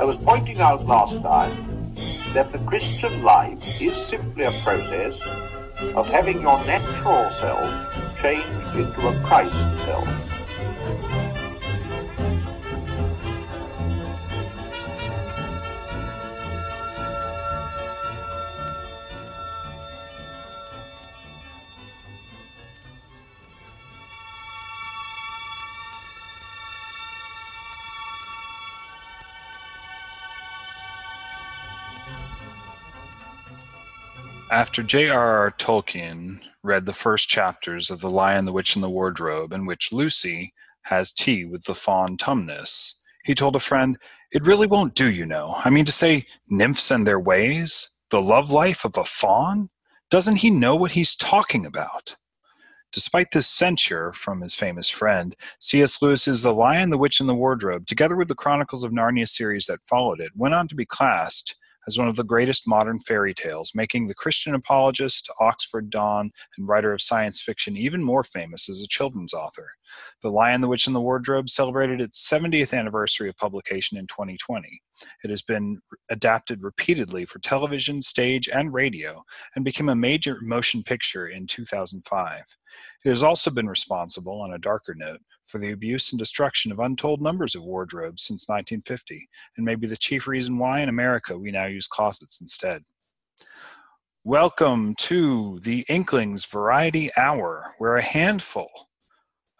I was pointing out last time that the Christian life is simply a process of having your natural self changed into a Christ self. After J.R.R. Tolkien read the first chapters of The Lion, the Witch, and the Wardrobe, in which Lucy has tea with the faun Tumnus, he told a friend, It really won't do, you know. I mean to say, nymphs and their ways? The love life of a faun? Doesn't he know what he's talking about? Despite this censure from his famous friend, C.S. Lewis's The Lion, the Witch, and the Wardrobe, together with the Chronicles of Narnia series that followed it, went on to be classed as one of the greatest modern fairy tales, making the Christian apologist, Oxford Don, and writer of science fiction even more famous as a children's author. The Lion, the Witch, and the Wardrobe celebrated its 70th anniversary of publication in 2020. It has been adapted repeatedly for television, stage, and radio, and became a major motion picture in 2005. It has also been responsible, on a darker note, for the abuse and destruction of untold numbers of wardrobes since 1950, and may be the chief reason why in America we now use closets instead. Welcome to the Inklings Variety Hour, where a handful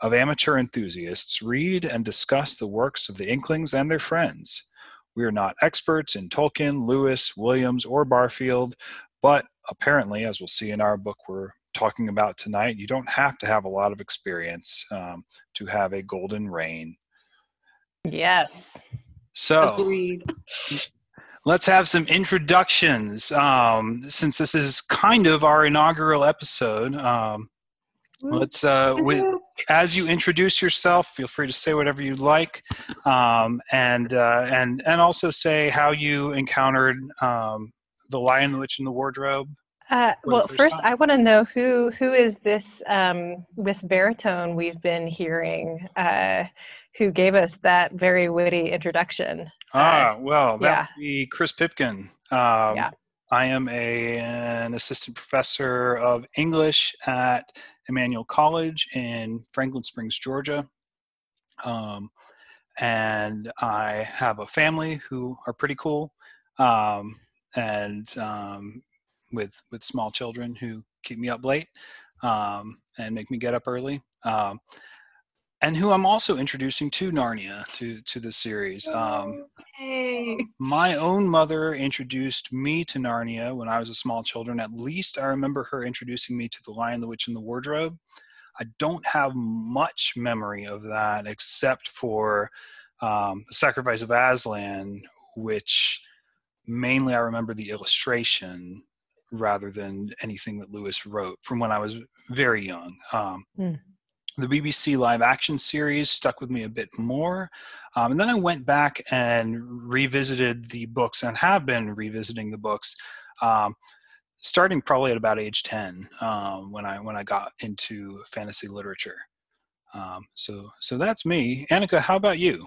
of amateur enthusiasts read and discuss the works of the Inklings and their friends. We are not experts in Tolkien, Lewis, Williams, or Barfield, but apparently, as we'll see in our book we're talking about tonight, you don't have to have a lot of experience um, to have a golden reign. Yes. So, Agreed. let's have some introductions. Um, since this is kind of our inaugural episode, um, let's uh, with, as you introduce yourself, feel free to say whatever you like, um, and uh, and and also say how you encountered um, the Lion, the Witch, and the Wardrobe. Uh, well, first time? I want to know who who is this um, this baritone we've been hearing, uh, who gave us that very witty introduction. Ah, well, that yeah. would be Chris Pipkin. Um, Yeah. I am a, an assistant professor of English at Emmanuel College in Franklin Springs, Georgia. Um, and I have a family who are pretty cool, um, and um, with with small children who keep me up late um, and make me get up early. Um, and who I'm also introducing to Narnia to to the series. Um, Hey. my own mother introduced me to Narnia when I was a small children. At least I remember her introducing me to The Lion, the Witch, and the Wardrobe. I don't have much memory of that except for um, The Sacrifice of Aslan, which mainly I remember the illustration rather than anything that Lewis wrote from when I was very young. Um, Hmm. The BBC live action series stuck with me a bit more. Um, and then I went back and revisited the books and have been revisiting the books, um, starting probably at about age 10 um, when I when I got into fantasy literature. Um, so so that's me. Anika, how about you?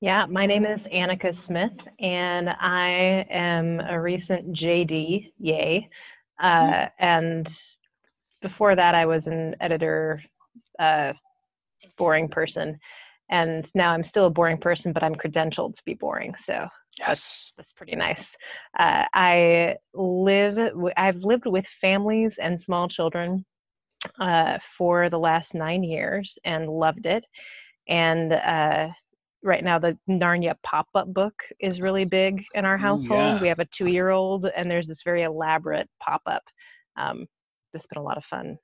Yeah, my name is Anika Smith, and I am a recent JD. Yay! Uh, and before that, I was an editor, uh, boring person, and now I'm still a boring person, but I'm credentialed to be boring. So Yes. that's pretty nice. Uh, I live. w- I've lived with families and small children uh, for the last nine years and loved it. And uh, right now, the Narnia pop-up book is really big in our household. yeah. We have a two-year-old, and there's this very elaborate pop-up. Um, that's been a lot of fun.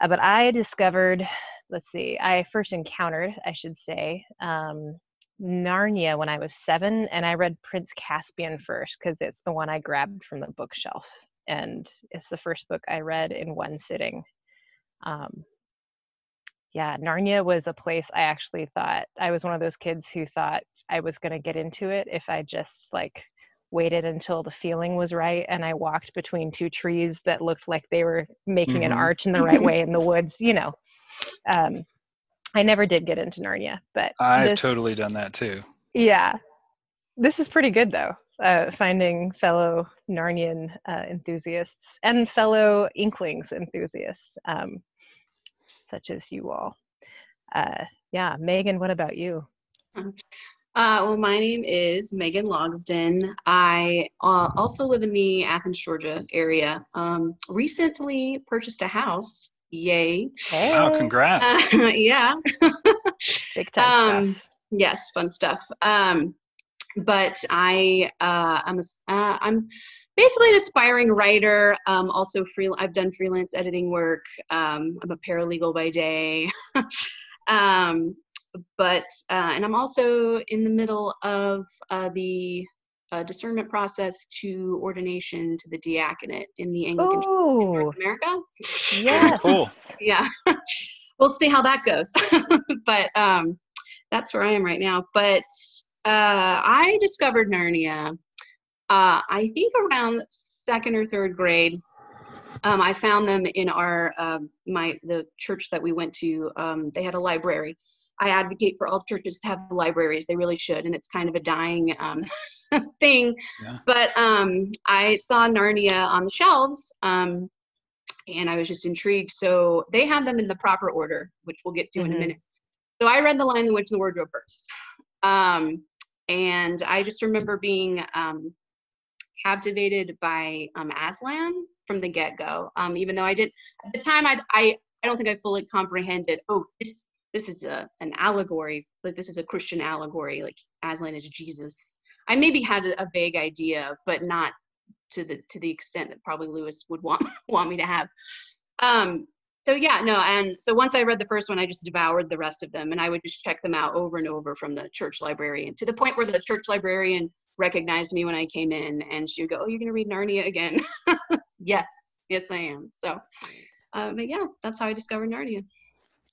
Uh, but I discovered. Let's see. I first encountered, I should say, um, Narnia when I was seven, and I read Prince Caspian first because it's the one I grabbed from the bookshelf, and it's the first book I read in one sitting. Um, yeah, Narnia was a place I actually thought I was one of those kids who thought I was going to get into it if I just like waited until the feeling was right and I walked between two trees that looked like they were making an Mhm. arch in the right way in the woods, you know. Um, I never did get into Narnia, but I've this- totally done that too. yeah. this is pretty good though. Uh, finding fellow Narnian uh, enthusiasts and fellow Inklings enthusiasts, um, such as you all. Uh, yeah, Meagan, what about you? Uh, well, my name is Meagan Logsden. I uh, also live in the Athens, Georgia area. Um, recently purchased a house. Yay. Hey. Oh, congrats. Uh, yeah. Big time Um, stuff. yes, fun stuff. Um, but I, uh, I'm, a s- uh, I'm basically an aspiring writer. Um, also free, I've done freelance editing work. Um, I'm a paralegal by day. um, but, uh, and I'm also in the middle of uh, the uh, discernment process to ordination to the diaconate in the Anglican Church in Oh, North America. yes. cool. yeah we'll see how that goes but um that's where i am right now but uh i discovered narnia uh i think around second or third grade um i found them in our um my the church that we went to um they had a library i advocate for all churches to have libraries they really should and it's kind of a dying um thing Yeah. but um i saw narnia on the shelves um and I was just intrigued. So they had them in the proper order, which we'll get to in a Mhm. minute. So I read The Lion, the Witch, and the Wardrobe first. Um, and I just remember being um, captivated by um, Aslan from the get-go. Um, even though I did at the time, I I I don't think I fully comprehended. Oh, this this is a an allegory. Like this is a Christian allegory. Like Aslan is Jesus. I maybe had a, a vague idea, but not to the to the extent that probably Lewis would want want me to have. Um, so yeah, no, and so once I read the first one, I just devoured the rest of them, and I would just check them out over and over from the church librarian to the point where the church librarian recognized me when I came in, and she would go, "Oh, you're gonna read Narnia again?" yes, yes, I am. So, uh, but yeah, that's how I discovered Narnia.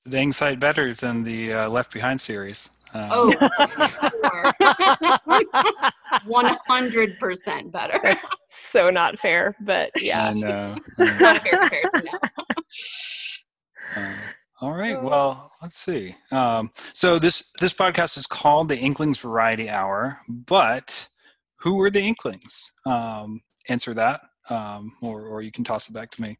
Dang sight better than the uh, Left Behind series. Um, Oh, one hundred percent better. That's so not fair, but yeah. I know. Not a fair comparison. No. Um, all right. Well, let's see. Um, so this this podcast is called the Inklings Variety Hour, but who were the Inklings? Um, answer that, um, or or you can toss it back to me.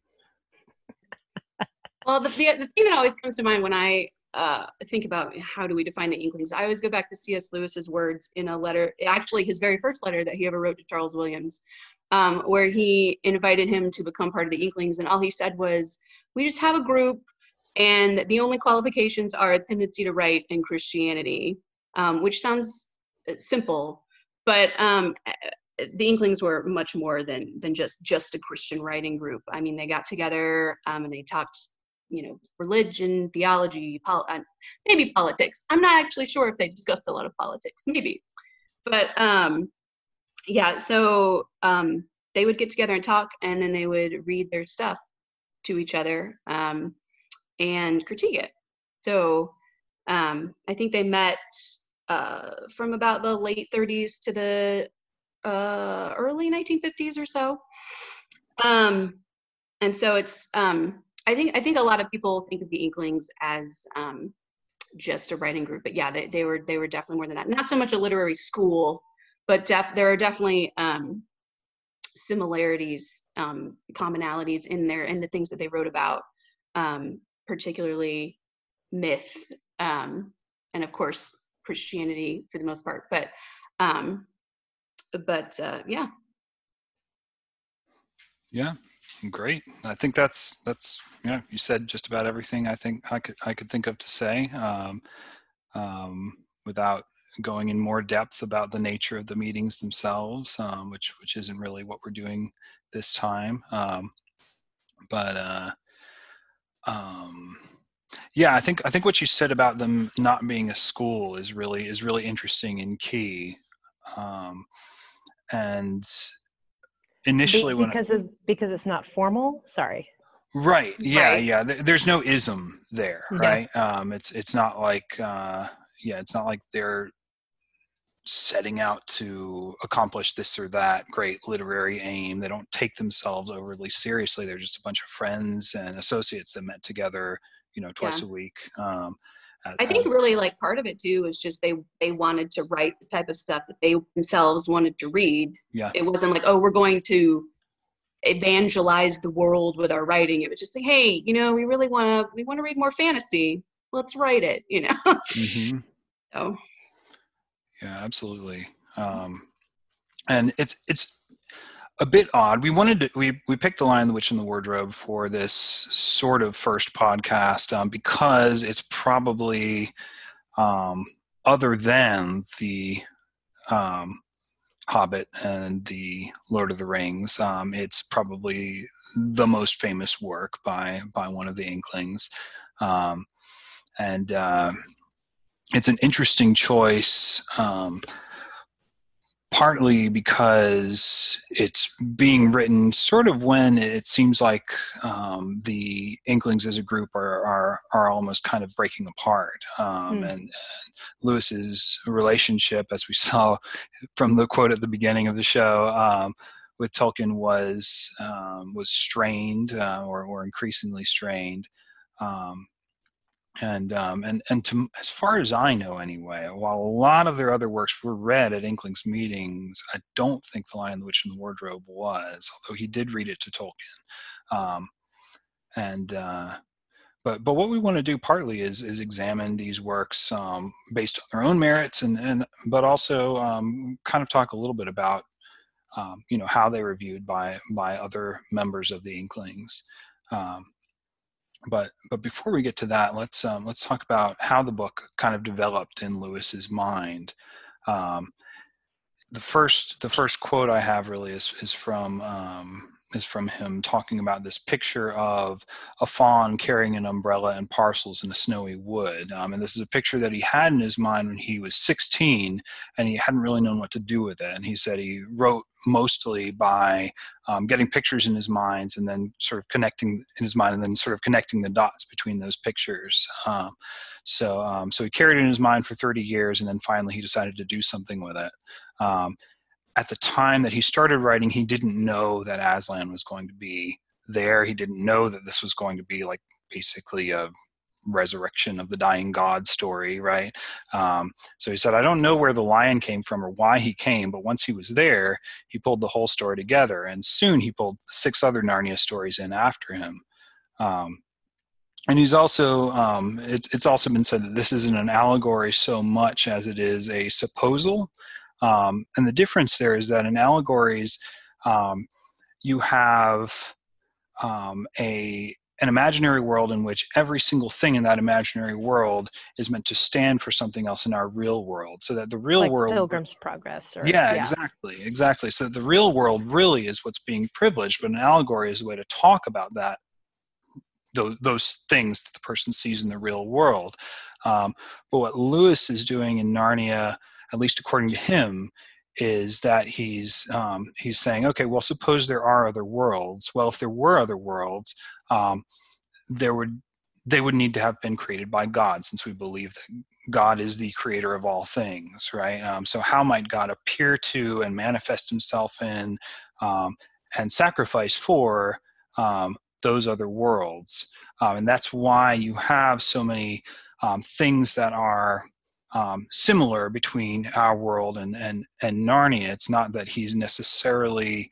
Well, the, the, the thing that always comes to mind when I uh, think about how do we define the Inklings, I always go back to C.S. Lewis's words in a letter, actually his very first letter that he ever wrote to Charles Williams, um, where he invited him to become part of the Inklings, and all he said was, "We just have a group, and the only qualifications are a tendency to write and Christianity," um, which sounds uh, simple, but um, the Inklings were much more than than just just a Christian writing group. I mean, they got together um, and they talked, you know, religion, theology, pol- uh, maybe politics. I'm not actually sure if they discussed a lot of politics, maybe, but um, yeah. So um, they would get together and talk, and then they would read their stuff to each other um, and critique it. So um, I think they met uh, from about the late 30s to the uh, early 1950s or so. Um, and so it's um, I think I think a lot of people think of the Inklings as um, just a writing group, but yeah, they, they were they were definitely more than that. Not so much a literary school, but def- there are definitely um, similarities, um, commonalities in there in the things that they wrote about, um, particularly myth um, and of course Christianity for the most part. But um, but uh, yeah, Yeah, great. I think that's that's yeah. You said just about everything I think I could I could think of to say um, um, without going in more depth about the nature of the meetings themselves, um, which which isn't really what we're doing this time. Um, but uh, um, yeah, I think I think what you said about them not being a school is really is really interesting and key. Um, and Be- initially, when I- because of because it's not formal. Sorry. Right. Yeah. Right. Yeah. There's no ism there, Yeah. right? Um, it's it's not like uh, yeah, it's not like they're setting out to accomplish this or that great literary aim. They don't take themselves overly seriously. They're just a bunch of friends and associates that met together, you know, twice Yeah. a week. Um, I think really like part of it too is just they they wanted to write the type of stuff that they themselves wanted to read. Yeah. It wasn't like, oh, we're going to evangelize the world with our writing. It was just like, hey, you know, we really want to we want to read more fantasy. Let's write it, you know. hmm so Yeah, absolutely. Um, and it's it's a bit odd. We wanted to we we picked the Lion, the Witch, and the Wardrobe for this sort of first podcast um, because it's probably um, other than the um, Hobbit and the Lord of the Rings. Um, it's probably the most famous work by by one of the Inklings, um, and uh, it's an interesting choice. Um, partly because it's being written sort of when it seems like um, the Inklings as a group are are, are almost kind of breaking apart, um, Hmm. and, and Lewis's relationship, as we saw from the quote at the beginning of the show. Um, with Tolkien was um, was strained uh, or, or increasingly strained, um, and um, and and to, as far as I know, anyway, while a lot of their other works were read at Inkling's meetings, I don't think *The Lion, the Witch, and the Wardrobe* was, although he did read it to Tolkien. Um, and uh, but but what we want to do partly is is examine these works um, based on their own merits, and and but also um, kind of talk a little bit about um, you know how they were viewed by by other members of the Inklings. Um, but but before we get to that, let's um, let's talk about how the book kind of developed in Lewis's mind. Um, the first the first quote I have really is is from um, is from him talking about this picture of a faun carrying an umbrella and parcels in a snowy wood. Um, and this is a picture that he had in his mind when he was 16, and he hadn't really known what to do with it. And he said he wrote mostly by um, getting pictures in his minds and then sort of connecting in his mind and then sort of connecting the dots between those pictures. Um, so, um, so he carried it in his mind for 30 years, and then finally he decided to do something with it. Um, at the time that he started writing, he didn't know that Aslan was going to be there. He didn't know that this was going to be like basically a resurrection of the dying god story, right? Um, so he said, I don't know where the lion came from or why he came, but once he was there, he pulled the whole story together. And soon he pulled six other Narnia stories in after him. Um, and he's also, um, it's, it's also been said that this isn't an allegory so much as it is a supposal. Um, and the difference there is that in allegories, um, you have um, a an imaginary world in which every single thing in that imaginary world is meant to stand for something else in our real world, so that the real like world Pilgrim's Progress. Or, yeah, exactly, exactly. So the real world really is what's being privileged, but an allegory is a way to talk about that those, those things that the person sees in the real world. Um, but what Lewis is doing in Narnia, at least according to him, is that he's um, he's saying, okay, well, suppose there are other worlds. Well, if there were other worlds, um, there would they would need to have been created by God, since we believe that God is the creator of all things, right? Um, so, how might God appear to and manifest Himself in um, and sacrifice for um, those other worlds? Um, and that's why you have so many things that are um, similar between our world and, and and Narnia. It's not that He's necessarily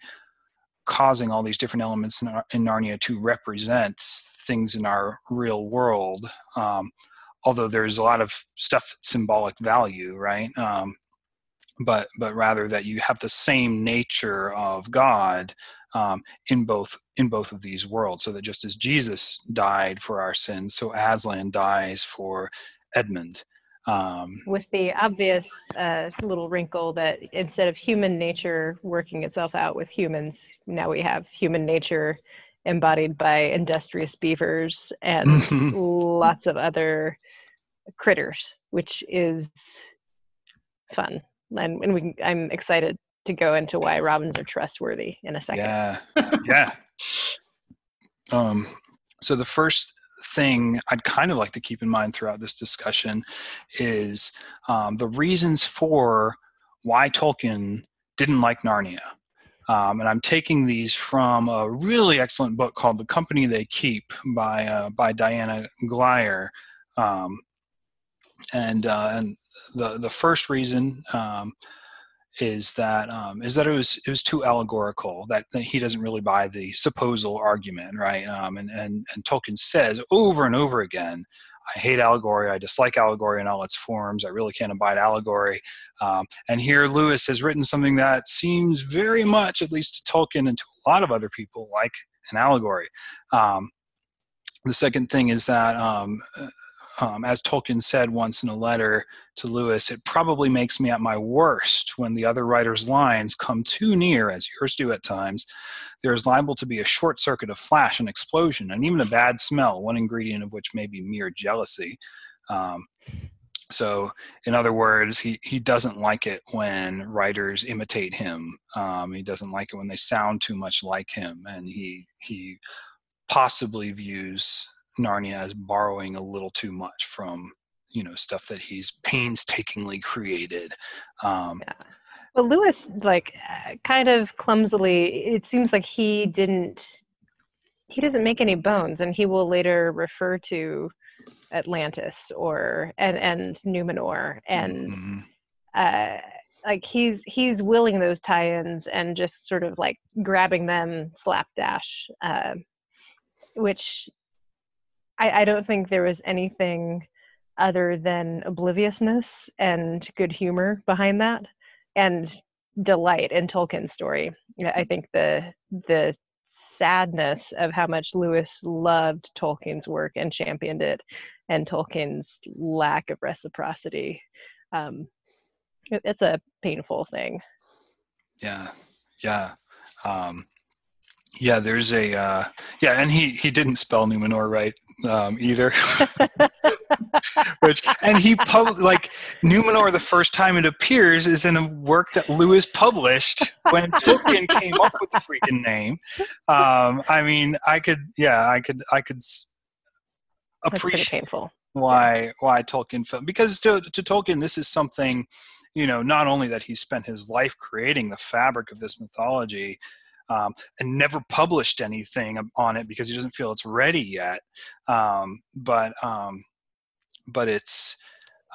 causing all these different elements in, in Narnia to represent things in our real world. Um, although there's a lot of stuff symbolic value, right? Um, but but rather that you have the same nature of God um, in both in both of these worlds. So that just as Jesus died for our sins, so Aslan dies for Edmund. Um, With the obvious uh, little wrinkle that instead of human nature working itself out with humans, now we have human nature embodied by industrious beavers and lots of other critters, which is fun. And, and we, I'm excited to go into why robins are trustworthy in a second. Yeah, yeah. Um, so the first thing I'd kind of like to keep in mind throughout this discussion is um, the reasons for why Tolkien didn't like Narnia. Um, and I'm taking these from a really excellent book called "The Company They Keep" by uh, by Diana Glyer. Um, and uh, and the the first reason um, is that um, is that it was it was too allegorical that, that he doesn't really buy the supposal argument right um, and, and and Tolkien says over and over again I hate allegory. I dislike allegory in all its forms. I really can't abide allegory. Um, and here Lewis has written something that seems very much, at least to Tolkien and to a lot of other people, like an allegory. Um, the second thing is that um, as Tolkien said once in a letter to Lewis, it probably makes me at my worst when the other writer's lines come too near, as yours do at times. There is liable to be a short circuit, of flash, an explosion, and even a bad smell, one ingredient of which may be mere jealousy. Um, so, in other words, he, he doesn't like it when writers imitate him. Um, he doesn't like it when they sound too much like him, and he he possibly views Narnia as borrowing a little too much from you know stuff that he's painstakingly created. Um, yeah. Well, Lewis, like, kind of clumsily, it seems like he didn't. He doesn't make any bones, and he will later refer to Atlantis or and and Numenor, and mm-hmm. uh, like he's he's willing those tie-ins and just sort of like grabbing them slapdash, uh, which I, I don't think there was anything other than obliviousness and good humor behind that and delight in Tolkien's story. I think the the sadness of how much Lewis loved Tolkien's work and championed it, and Tolkien's lack of reciprocity. Um, it, it's a painful thing. Yeah, yeah. Um, yeah, there's a uh, yeah, and he he didn't spell Numenor right um, either. Which and he published like Numenor the first time it appears is in a work that Lewis published when Tolkien came up with the freaking name. Um, I mean, I could yeah, I could I could appreciate why why Tolkien felt because to to Tolkien this is something you know not only that he spent his life creating the fabric of this mythology um, and never published anything on it because he doesn't feel it's ready yet. Um, but um, but it's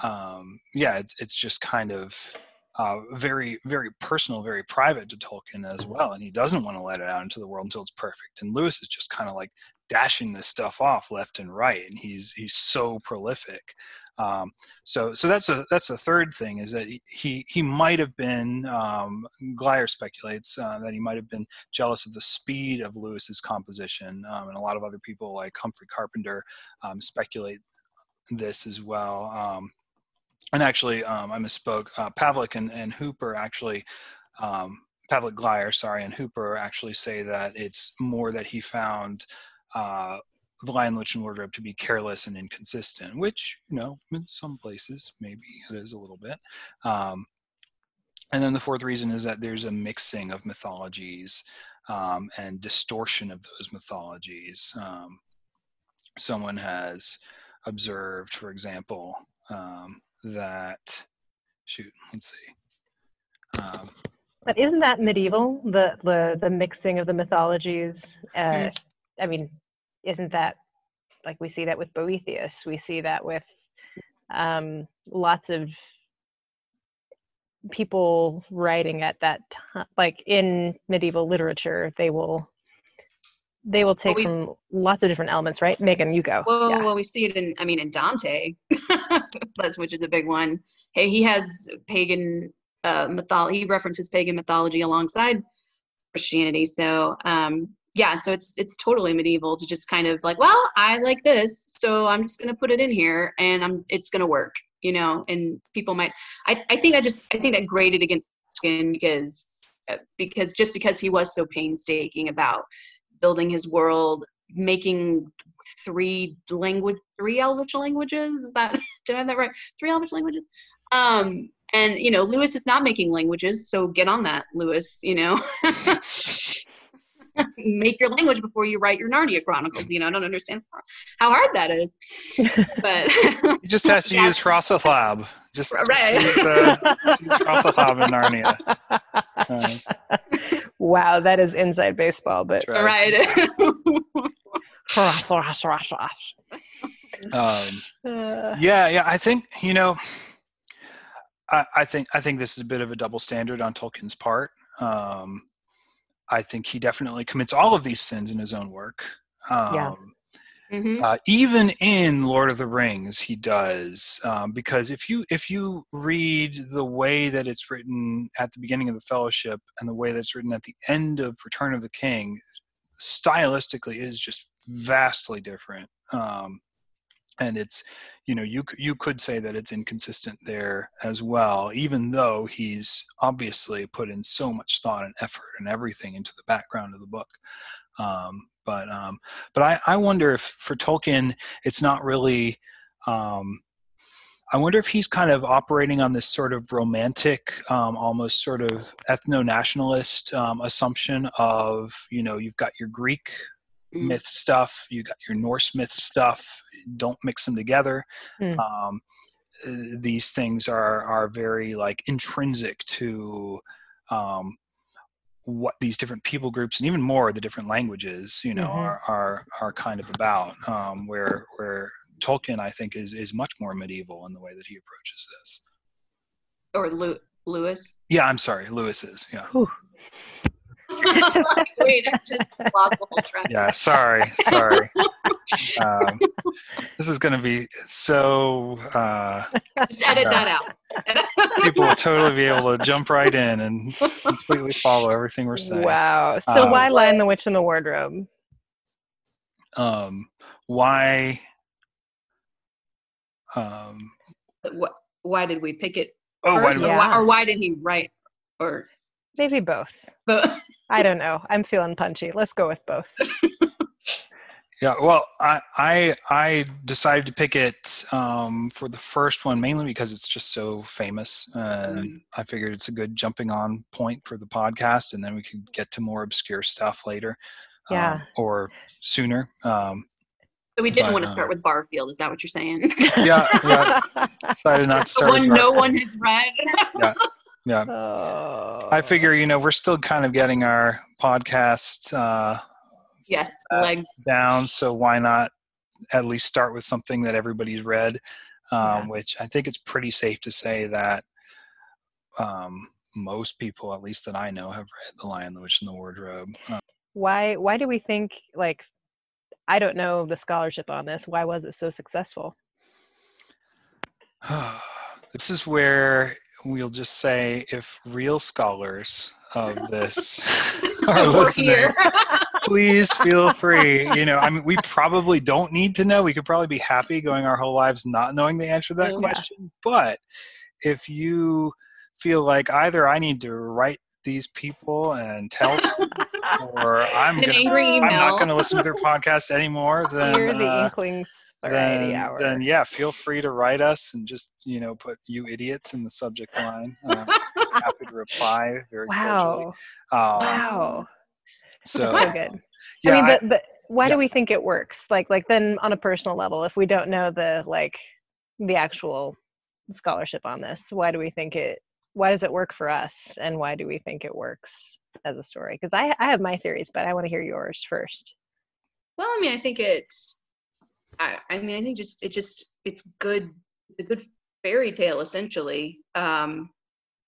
um, yeah, it's it's just kind of uh, very very personal, very private to Tolkien as well, and he doesn't want to let it out into the world until it's perfect. And Lewis is just kind of like dashing this stuff off left and right, and he's he's so prolific. Um, so so that's a that's a third thing is that he he might have been um, Glyer speculates uh, that he might have been jealous of the speed of Lewis's composition, um, and a lot of other people like Humphrey Carpenter um, speculate this as well. Um, and actually, um, I misspoke. Uh, Pavlac and, and Hooper actually um, Pavlac Glyer, sorry, and Hooper actually say that it's more that he found uh, the Lion, Lich, and Wardrobe to be careless and inconsistent, which, you know, in some places maybe it is a little bit. Um, and then the fourth reason is that there's a mixing of mythologies um, and distortion of those mythologies. Um, someone has observed, for example, um, that, shoot, let's see. Um, but isn't that medieval? The the the mixing of the mythologies. Uh, mm. I mean, isn't that like we see that with Boethius? We see that with um, lots of people writing at that time, like in medieval literature, they will they will take well, we, from lots of different elements, right? Meagan, you go. Well, yeah. well, we see it in, I mean, in Dante, which is a big one. Hey, he has pagan uh, mythology. He references pagan mythology alongside Christianity. So, um, yeah so it's it's totally medieval to just kind of like well i like this so i'm just going to put it in here and i'm it's going to work you know and people might i i think that just i think that graded against skin because uh, because just because he was so painstaking about building his world making three language three elvish languages is that did i have that right three elvish languages um and you know lewis is not making languages so get on that lewis you know make your language before you write your Narnia Chronicles. You know, I don't understand how hard that is. But he just has to yeah. use Hrossalab. Just, right. just use, uh, use Hrossalab in Narnia. Uh, wow, that is inside baseball, but right. Um, Uh, yeah, yeah. I think you know. I, I think I think this is a bit of a double standard on Tolkien's part. Um, I think he definitely commits all of these sins in his own work. Um, Mhm. uh, even in Lord of the Rings, he does um, because if you if you read the way that it's written at the beginning of the Fellowship and the way that it's written at the end of Return of the King, stylistically is just vastly different. Um, and it's you know you you could say that it's inconsistent there as well, even though he's obviously put in so much thought and effort and everything into the background of the book. Um, but um, but I, I wonder if for Tolkien it's not really. Um, I wonder if he's kind of operating on this sort of romantic, um, almost sort of ethno-nationalist um, assumption of you know you've got your Greek Mm. myth stuff, you've got your Norse myth stuff. Don't mix them together. Hmm. Um, these things are are very like intrinsic to um, what these different people groups and even more the different languages you know Mhm. are, are are kind of about. Um, where where Tolkien I think is is much more medieval in the way that he approaches this. Or Lew- Lewis. Yeah, I'm sorry, Lewis is. Yeah, Wait, I just lost the whole trend. yeah. Sorry, sorry. Um, this is going to be so. Uh, Just edit that out. people will totally be able to jump right in and completely follow everything we're saying. wow. So Um, why Lion the Witch in the Wardrobe? Um, why? Um, Wh- why did we pick it oh, first, do or, we- Yeah. why, or why did he write? Or Maybe both. but I don't know. I'm feeling punchy. Let's go with both. Yeah, well, I I I decided to pick it um, for the first one mainly because it's just so famous, and Mm. I figured it's a good jumping on point for the podcast, and then we could get to more obscure stuff later, Yeah. um, or sooner. Um, we didn't But, want to uh, start with Barfield. Is that what you're saying? Yeah, yeah. decided not to the start. with one no one has read. Yeah, oh. I figure you know we're still kind of getting our podcast uh, yes, Uh, legs. down, so why not at least start with something that everybody's read? Um, Yeah. Which I think it's pretty safe to say that um, most people, at least that I know, have read *The Lion, the Witch, and the Wardrobe*. Uh, why why do we think like I don't know the scholarship on this. Why was it so successful? this is where we'll just say if real scholars of this are listening, please feel free. You know, I mean, we probably don't need to know. We could probably be happy going our whole lives not knowing the answer to that Yeah. question. But if you feel like either I need to write these people and tell them, or I'm gonna, I'm not going to listen to their podcast anymore, then You're the uh, Inklings then, Hour. then yeah, feel free to write us and just you know put "you idiots" in the subject line. Um, happy to reply very cordially. wow. Um, Wow. So so good. yeah, I mean, I- but, but why yeah. do we think it works? Like, like then on a personal level, if we don't know the like the actual scholarship on this, why do we think it? Why does it work for us, and why do we think it works as a story? Because I I have my theories, but I want to hear yours first. Well, I mean, I think it's. I, I mean, I think just it just it's good. A good fairy tale, essentially. Um,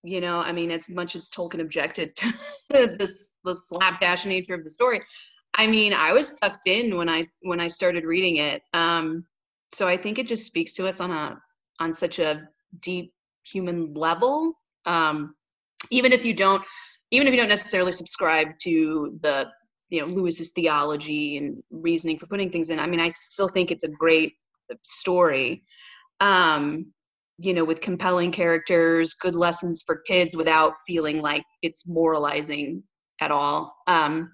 you know, I mean, as much as Tolkien objected to this the slapdash nature of the story, I mean, I was sucked in when I when I started reading it. Um, so I think it just speaks to us on a on such a deep human level. Um, even if you don't, even if you don't necessarily subscribe to the you know lewis's theology and reasoning for putting things in. I mean i still think it's a great story. Um you know with compelling characters good lessons for kids without feeling like it's moralizing at all. Um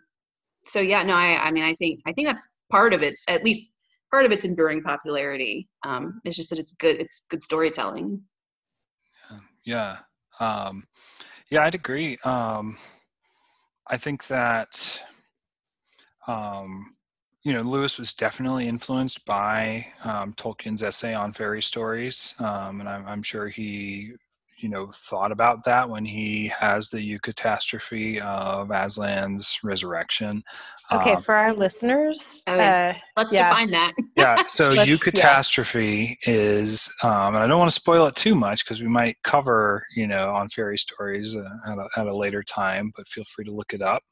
so yeah no i i mean i think i think that's part of its at least part of its enduring popularity. Um it's just that it's good it's good storytelling. Yeah, um, yeah, I'd agree. Um, I think that um, you know Lewis was definitely influenced by um, Tolkien's essay on fairy stories, um, and I'm, I'm sure he you know thought about that when he has the eucatastrophe of Aslan's resurrection. Okay, Um, for our listeners, Oh, uh, Let's Yeah. define that. yeah, so Let's- yeah. eucatastrophe is, um, and I don't want to spoil it too much because we might cover, you know, on fairy stories uh, at, a, at a later time. But feel free to look it up.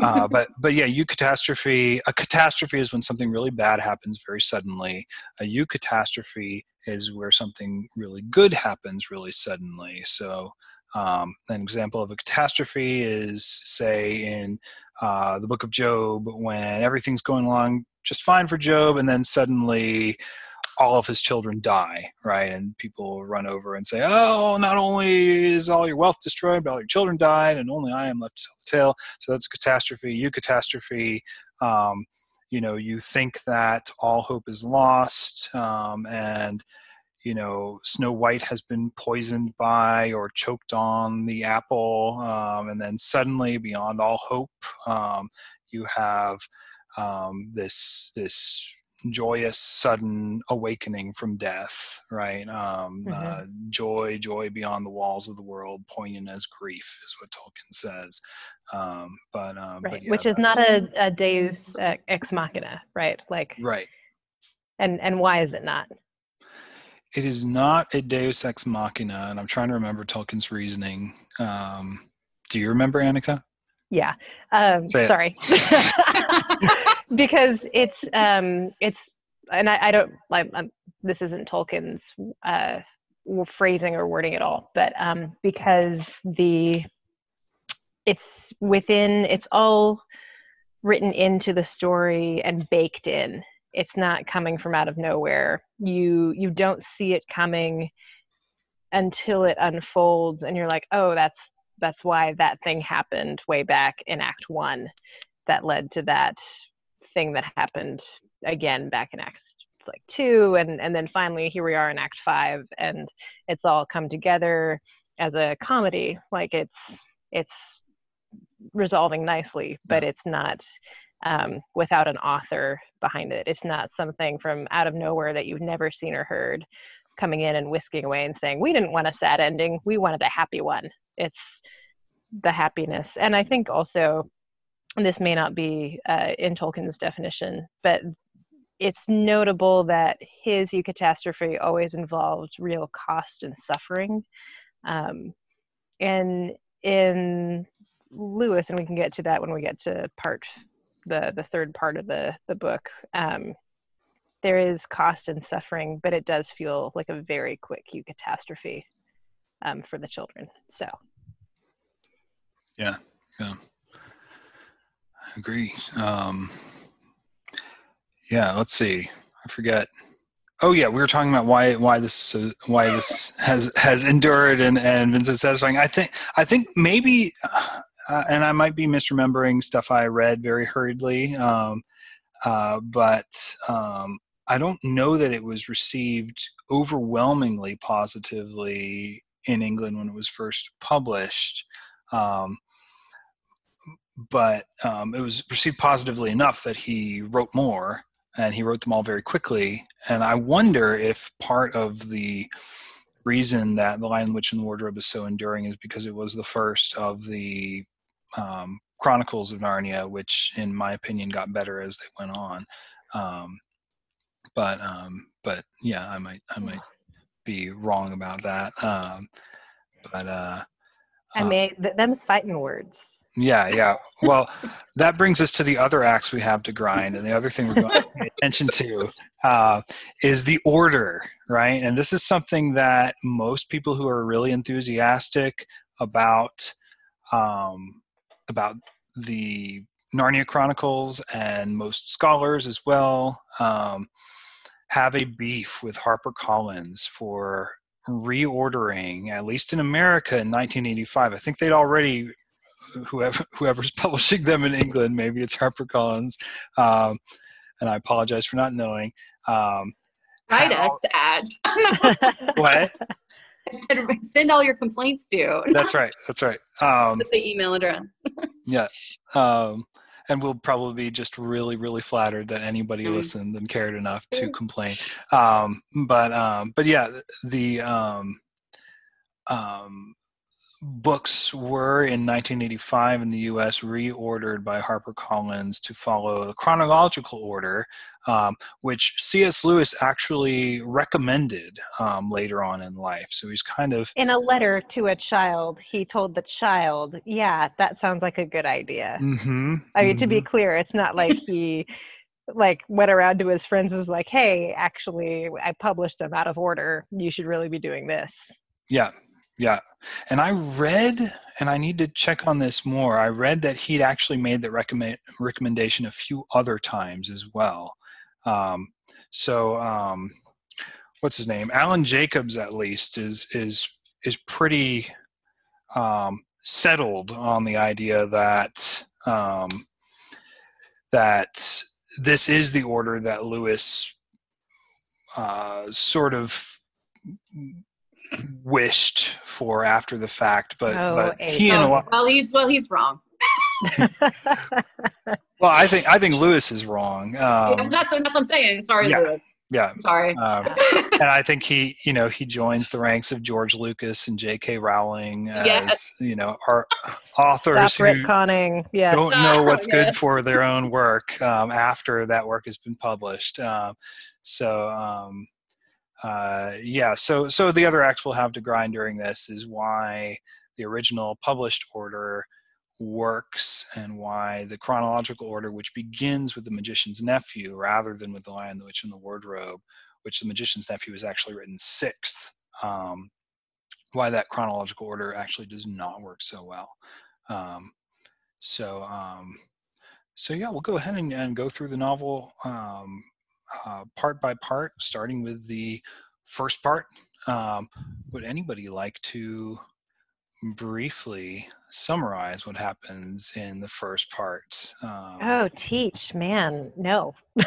Uh, but but yeah, eucatastrophe. A catastrophe is when something really bad happens very suddenly. A eucatastrophe is where something really good happens really suddenly. So um, an example of a catastrophe is, say, in uh, the book of Job, when everything's going along just fine for Job, and then suddenly all of his children die, right? And people run over and say, "Oh, not only is all your wealth destroyed, but all your children died, and only I am left to tell the tale." So that's a catastrophe. Eucatastrophe. Um, you know, you think that all hope is lost, um, and you know, Snow White has been poisoned by or choked on the apple, um, and then suddenly, beyond all hope, um, you have um, this this joyous sudden awakening from death right um, Mhm. uh, joy joy beyond the walls of the world poignant as grief is what tolkien says um, but um, right, but yeah, which is not a, a Deus uh, ex machina, right? Like, right and and why is it not? it is not a deus ex machina and i'm trying to remember tolkien's reasoning um, do you remember anika Yeah. Um, sorry. because it's um it's and I, I don't like um, this isn't Tolkien's uh phrasing or wording at all, but um because the it's within it's all written into the story and baked in. It's not coming from out of nowhere. You you don't see it coming until it unfolds and you're like, "Oh, that's that's why that thing happened way back in act 1 that led to that thing that happened again back in act like 2 and and then finally here we are in act 5 and it's all come together as a comedy. Like it's it's resolving nicely but it's not um, without an author behind it. It's not something from out of nowhere that you've never seen or heard coming in and whisking away and saying we didn't want a sad ending. We wanted a happy one it's the happiness. And i think also this may not be uh, in tolkien's definition but it's notable that his eucatastrophe always involved real cost and suffering. Um, and in lewis and we can get to that when we get to part the the third part of the the book um, there is cost and suffering but it does feel like a very quick eucatastrophe um, for the children so Yeah, yeah. I agree. Um, yeah, let's see. I forget. Oh yeah, we were talking about why why this is so, why this has has endured and and been so satisfying. I think I think maybe, uh, and I might be misremembering stuff I read very hurriedly, um, uh, but um, I don't know that it was received overwhelmingly positively in England when it was first published. Um, but um, it was received positively enough that he wrote more and he wrote them all very quickly and i wonder if part of the reason that the lion witch and the wardrobe is so enduring is because it was the first of the um, chronicles of narnia which in my opinion got better as they went on um, but um, but yeah i might i might be wrong about that um, but uh, i uh, th- them's fighting words yeah, yeah. Well, that brings us to the other axe we have to grind, and the other thing we're going to pay attention to uh, is the order, right? And this is something that most people who are really enthusiastic about um, about the Narnia Chronicles and most scholars as well um, have a beef with HarperCollins for reordering, at least in America in 1985. I think they'd already whoever whoever's publishing them in England, maybe it's HarperCollins, um, and I apologize for not knowing. Um, Write how- us at. What? I said, send all your complaints to. That's right. That's right. Um, That's the email address. yeah. Um, and we'll probably be just really, really flattered that anybody Mm. listened and cared enough to complain. Um, but um, but yeah, the um, um, books were in 1985 in the US reordered by HarperCollins to follow a chronological order, um, which C.S. Lewis actually recommended um, later on in life. So he's kind of. In a letter to a child, he told the child, Yeah, that sounds like a good idea. Mm-hmm, I mean, to be mhm. clear, it's not like he. like went around to his friends and was like hey actually i published them out of order you should really be doing this Yeah, yeah. And I read, and I need to check on this more. I read that he'd actually made that recommend, recommendation a few other times as well. Um, so, um, what's his name? Alan Jacobs, at least, is is is pretty um, settled on the idea that um, that this is the order that Lewis uh, sort of wished for after the fact, but, Oh, but he and a Oh, lot. well, he's well, he's wrong. Well, I think I think Lewis is wrong. Yeah, Um, that's, that's what I'm saying. Sorry, yeah. Lewis. yeah, I'm sorry. um, and I think he, you know, he joins the ranks of George Lucas and J.K. Rowling as Yeah. you know, our authors Stop who retconning. Yes. don't know what's good for their own work um, after that work has been published. Um, so um, uh, yeah, so so the other acts we'll have to grind during this is why the original published order works and why the chronological order, which begins with the magician's nephew rather than with the Lion, the Witch, and the Wardrobe, which the magician's nephew is actually written sixth. Um, why that chronological order actually does not work so well. Um, so, um, so yeah, we'll go ahead and, and go through the novel um, uh, part by part, starting with the first part. Um, would anybody like to briefly summarize what happens in the first part? Um, Oh, teach, man, no.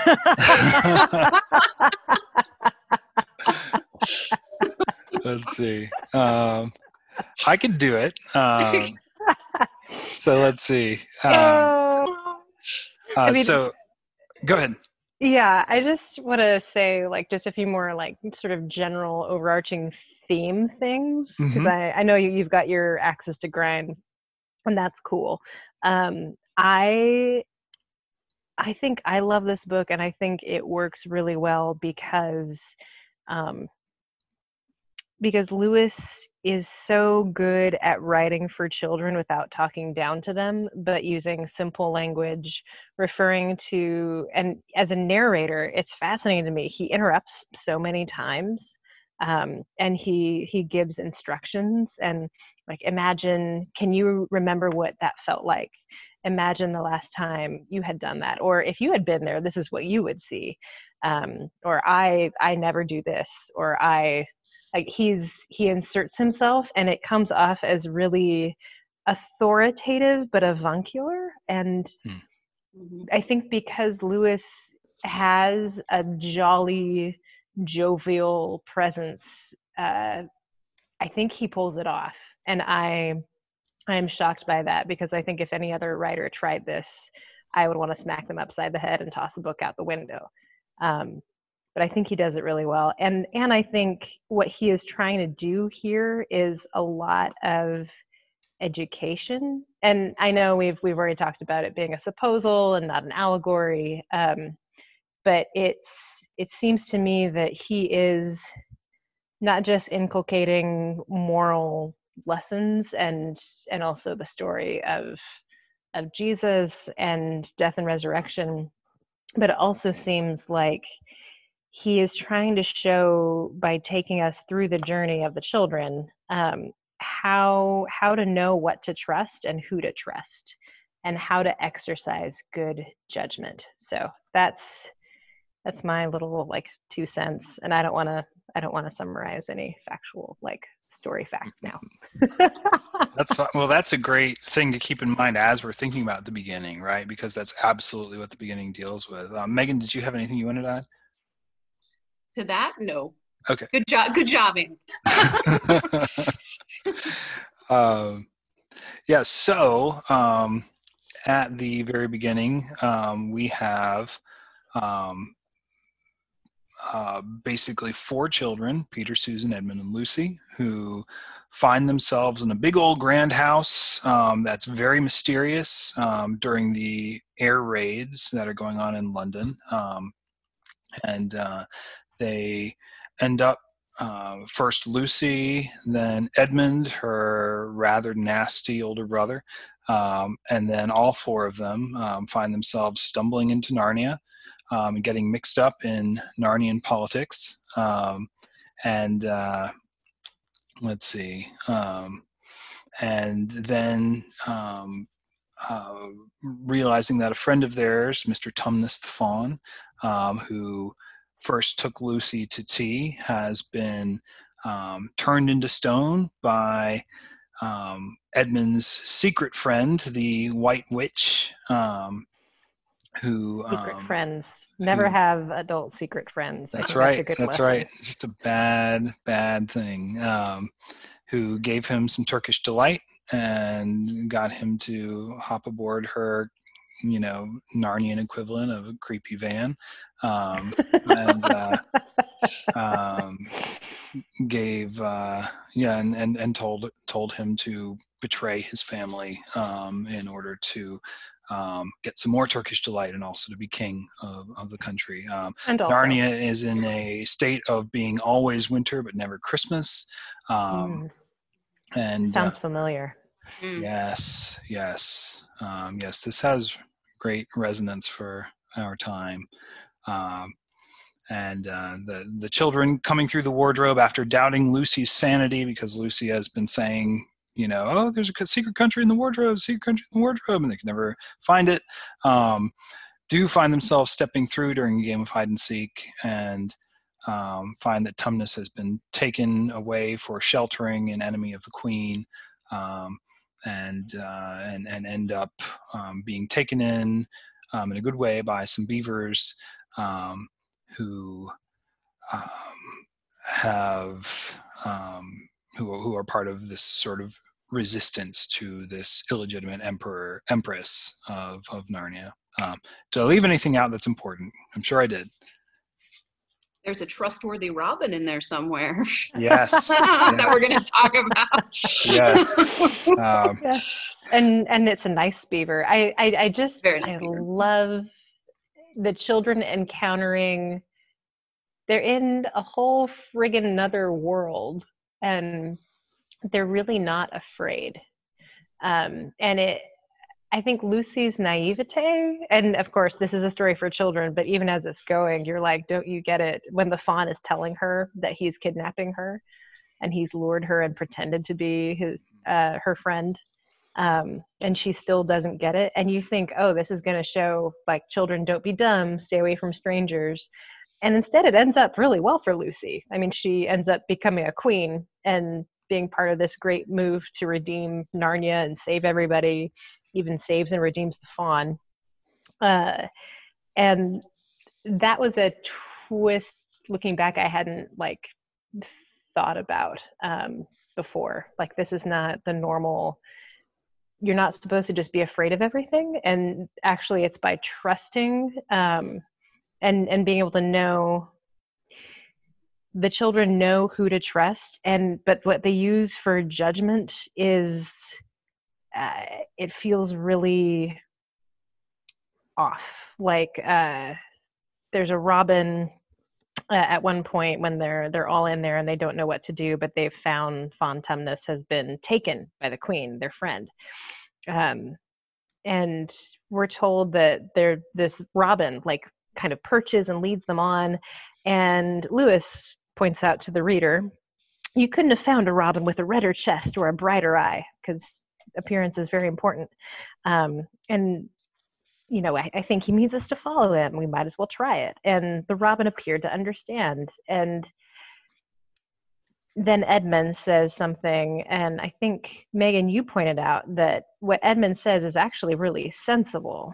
let's see. Um, I can do it. Um, so let's see. Um, Oh. uh, mean- so go ahead. Yeah, I just want to say like just a few more like sort of general overarching theme things because Mhm. I, I know you, you've got your access to grind and that's cool. Um, I I think I love this book and I think it works really well because um, because Lewis is so good at writing for children without talking down to them, but using simple language, referring to, and as a narrator, it's fascinating to me. He interrupts so many times, um, and he he gives instructions and like imagine. Can you remember what that felt like? Imagine the last time you had done that, or if you had been there, this is what you would see. Um, or I I never do this, or I like he's he inserts himself and it comes off as really authoritative but avuncular and Mhm. i think because lewis has a jolly jovial presence uh, i think he pulls it off and i i'm shocked by that because i think if any other writer tried this i would want to smack them upside the head and toss the book out the window um, but I think he does it really well. And and I think what he is trying to do here is a lot of education. And I know we've we've already talked about it being a supposal and not an allegory. Um, but it's it seems to me that he is not just inculcating moral lessons and and also the story of of Jesus and death and resurrection, but it also seems like he is trying to show by taking us through the journey of the children um, how how to know what to trust and who to trust and how to exercise good judgment. So that's that's my little like two cents and i don't want to i don't want to summarize any factual like story facts now That's fi- well. That's a great thing to keep in mind as we're thinking about the beginning, right? Because that's absolutely what the beginning deals with. Um, Meagan, did you have anything you wanted to add? To that, no. Okay. Good job. Good jobbing. add? um, yeah. So um, at the very beginning, um, we have um, uh, basically four children Peter, Susan, Edmund, and Lucy who find themselves in a big old grand house um, that's very mysterious um, during the air raids that are going on in London. Um, and uh, they end up uh, first Lucy, then Edmund, her rather nasty older brother, um, and then all four of them um, find themselves stumbling into Narnia um, and getting mixed up in Narnian politics. Um, and uh, let's see, um, and then um, uh, realizing that a friend of theirs, Mr. Tumnus the Faun, who first took Lucy to tea has been um, turned into stone by um, Edmund's secret friend, the White Witch, um, who secret um, friends never who- have adult secret friends. That's right. good That's right. Just a bad, bad thing. Um, who gave him some Turkish delight and got him to hop aboard her, you know, Narnian equivalent of a creepy van. Um, and uh, um, gave uh, yeah and, and and told told him to betray his family um, in order to um, get some more Turkish delight and also to be king of, of the country. Um, and Narnia is in a state of being always winter but never Christmas. Um, mm, and uh, sounds familiar. Mm. Yes, yes, um, yes. This has great resonance for our time. Um, and uh, the the children coming through the wardrobe after doubting Lucy's sanity because Lucy has been saying, you know, oh, there's a secret country in the wardrobe, secret country in the wardrobe, and they can never find it. Um, do find themselves stepping through during a game of hide and seek and um, find that Tumnus has been taken away for sheltering an enemy of the queen. Um, and uh, and and end up um, being taken in um, in a good way by some beavers um, who have um, who who are part of this sort of resistance to this illegitimate emperor empress of of Narnia. Um, did I leave anything out that's important? I'm sure I did. There's a trustworthy Robin in there somewhere Yes. that we're going to talk about. Yes. Um, Yeah. and and it's a nice beaver. I I, I just Very nice I beaver. love the children encountering. They're in a whole friggin' another world, and they're really not afraid. Um, and it, I think Lucy's naivete, and of course this is a story for children, but even as it's going, you're like, don't you get it? When the faun is telling her that he's kidnapping her, and he's lured her and pretended to be his uh, her friend um, and she still doesn't get it and you think oh this is going to show like children don't be dumb stay away from strangers and instead it ends up really well for lucy i mean she ends up becoming a queen and being part of this great move to redeem narnia and save everybody even saves and redeems the faun. Uh, and that was a twist looking back i hadn't like thought about um, before. Like this is not the normal you're not supposed to just be afraid of everything and actually it's by trusting um, and and being able to know the children know who to trust and but what they use for judgment is uh, it feels really off. Like uh, there's a robin uh, at one point when they're they're all in there and they don't know what to do but they've found Faun Tumnus has been taken by the queen their friend. Um, and we're told that they're this robin like kind of perches and leads them on and lewis points out to the reader you couldn't have found a robin with a redder chest or a brighter eye because appearance is very important um, and you know I, I think he means us to follow him we might as well try it and the robin appeared to understand and then Edmund says something, and I think Meagan, you pointed out that what Edmund says is actually really sensible.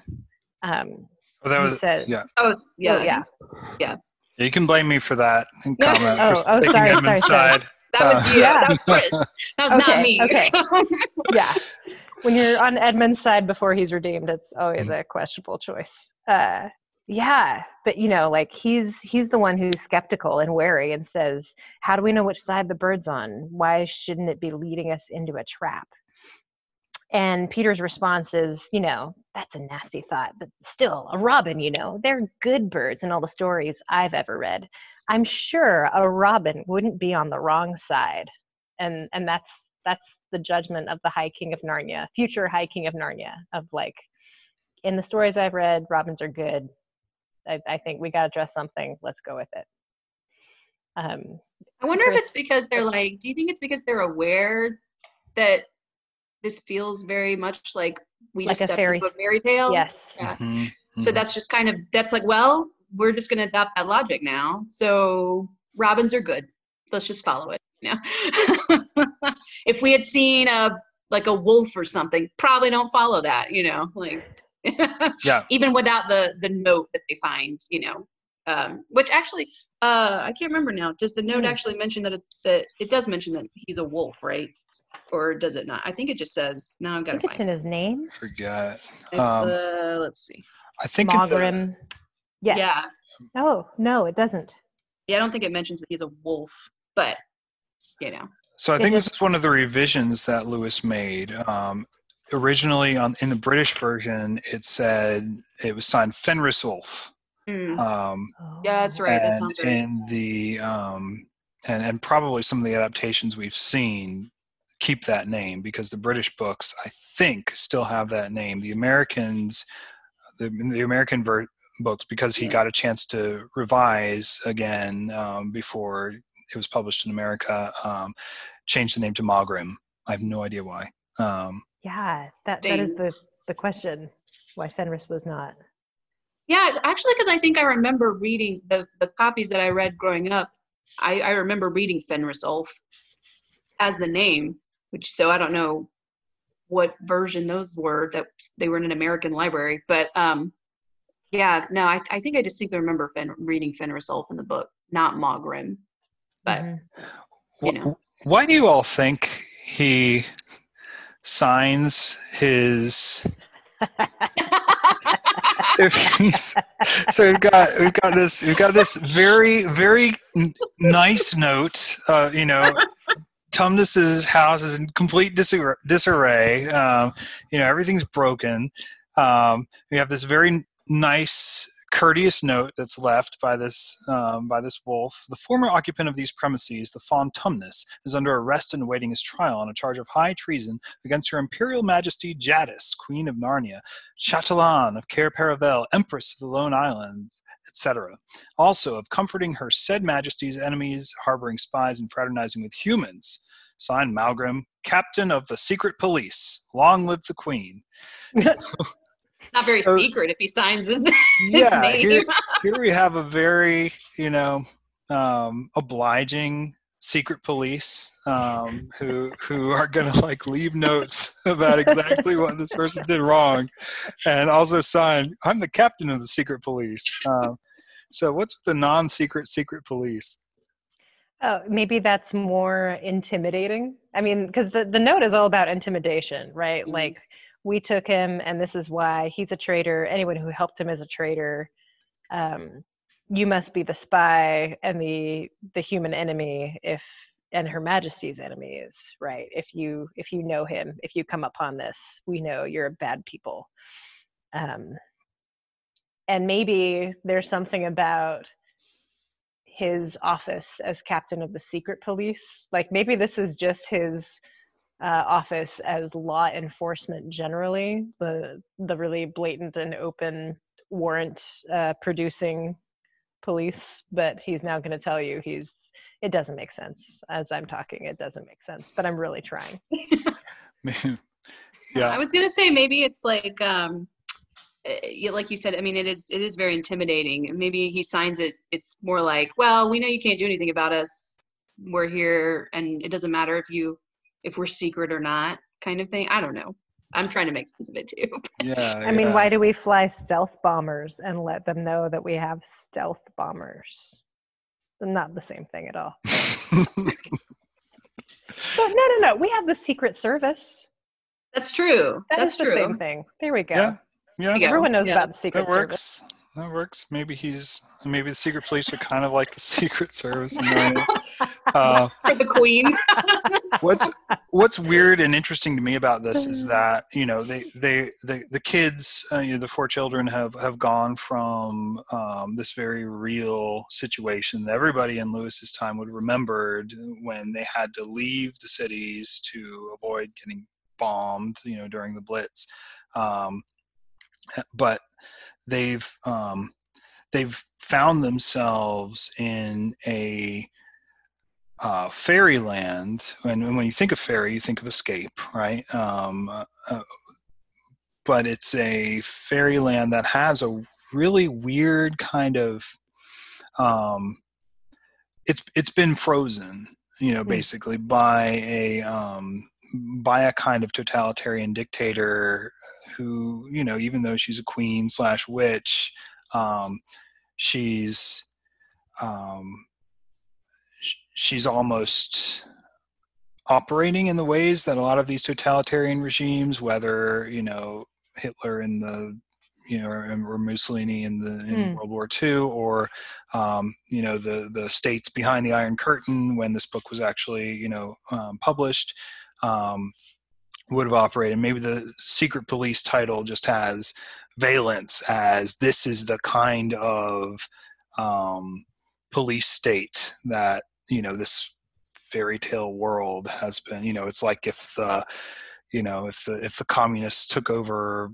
Um, oh, that was said- yeah. Oh, yeah. oh, yeah, You can blame me for that comment Oh, for oh, taking sorry, Edmund's sorry, sorry. side. That was Uh, you. Yeah. That was Chris. That was not me. okay. yeah. When you're on Edmund's side before he's redeemed, it's always a questionable choice. Uh, yeah but you know like he's he's the one who's skeptical and wary and says how do we know which side the bird's on why shouldn't it be leading us into a trap and peter's response is you know that's a nasty thought but still a robin you know they're good birds in all the stories i've ever read i'm sure a robin wouldn't be on the wrong side and and that's that's the judgment of the high king of narnia future high king of narnia of like in the stories i've read robins are good I, I think we got to dress something. Let's go with it. Um, I wonder if it's because they're like, do you think it's because they're aware that this feels very much like we Like just a stepped fairy- into a fairy tale? yes. Yeah. Mhm, So mhm. that's just kind of that's like, well, we're just gonna adopt that logic now. So robins are good. Let's just follow it. You know? if we had seen a like a wolf or something, probably don't follow that, you know, like Yeah. even without the the note that they find, you know. Um, which actually, uh, I can't remember now. Does the note Hmm. actually mention that it's that it does mention that he's a wolf, right? Or does it not? I think it just says. Now I've got to think it's in his name. forget. Um, uh, let's see. I think in the- Maugrim. Yes. Yeah, Oh no, it doesn't. Yeah, I don't think it mentions that he's a wolf, but you know. So I think this is one of the revisions that Lewis made. Um, originally, on in the British version, it said it was signed Fenris Wolf. Mm. Um, Yeah, that's right. That and right. in the um, and and probably some of the adaptations we've seen keep that name because the British books, I think, still have that name. The Americans, the the American ver- books, because he Yeah. got a chance to revise again um, before it was published in America, um, changed the name to Maugrim. I have no idea why. Um, Yeah, that that is the the question. Why Fenris was not. Yeah, actually, because I think I remember reading the the copies that I read growing up. I, I remember reading Fenris Ulf as the name, which so I don't know what version those were that they were in an American library, but um, yeah, no, I I think I distinctly remember Fen, reading Fenris Ulf in the book, not Maugrim. But Mhm. You know. Why do you all think he signs his if he's so we've got we've got this we've got this very very n- nice note uh you know tumnus's house is in complete disarray. Um, you know everything's broken um we have this very nice courteous note that's left by this um, by this wolf the former occupant of these premises the faun tumnus is under arrest and awaiting his trial on a charge of high treason against her imperial majesty jadis queen of narnia Chatelaine of Cair Paravel, Empress of the Lone Island, etc. Also of comforting her said majesty's enemies, harboring spies, and fraternizing with humans. Signed Maugrim, Captain of the Secret Police. Long live the Queen. not very secret if he signs his, Yeah, name. here, here we have a very, you know, um, obliging secret police um, who who are going to like leave notes about exactly what this person did wrong, and also sign. I'm the captain of the secret police. Um, so what's with the non-secret secret police? Oh, maybe that's more intimidating. I mean, because the, the note is all about intimidation, right? Mhm. Like, we took him, and this is why he's a traitor. Anyone who helped him is a traitor. Um, you must be the spy and the the human enemy if and her majesty's enemies right if you if you know him if you come upon this we know you're a bad people um and maybe there's something about his office as captain of the secret police. Like maybe this is just his uh, office as law enforcement generally the the really blatant and open warrant uh, producing police but he's now going to tell you he's it doesn't make sense. As i'm talking it doesn't make sense but i'm really trying. Yeah, I was gonna say maybe it's like um yeah, Eh, like you said, I mean, it is it is very intimidating. Maybe he signs it. It's more like, well, we know you can't do anything about us. We're here, and it doesn't matter if you if we're secret or not, kind of thing. I don't know. I'm trying to make sense of it too. yeah. i mean yeah. why do we fly stealth bombers and let them know that we have stealth bombers not the same thing at all but no no no we have the secret service That's true. That That's is the true. same thing there we go Yeah, yeah, There everyone knows Yeah. about the secret that works. that works. Maybe he's maybe the secret police are kind of like the Secret Service. way. Uh, For the queen. what's what's weird and interesting to me about this is that you know they they the, the kids uh, you know, the four children have have gone from um, this very real situation that everybody in lewis's time would have remembered when they had to leave the cities to avoid getting bombed you know during the blitz um, but they've um, they've found themselves in a uh, fairyland, and when you think of fairy, you think of escape, right? Um, uh, uh, but it's a fairyland that has a really weird kind of. Um, it's it's been frozen, you know, Hmm. basically by a um, by a kind of totalitarian dictator who, you know, even though she's a queen slash witch, um, she's um, she's almost operating in the ways that a lot of these totalitarian regimes, whether you know Hitler in the you know or Mussolini in the in Hmm. World War II, or um, you know the the states behind the Iron Curtain when this book was actually you know um, published. Um, would have operated. Maybe the secret police title just has valence as this is the kind of um, police state that you know this fairy tale world has been. You know it's like if the you know if the if the communists took over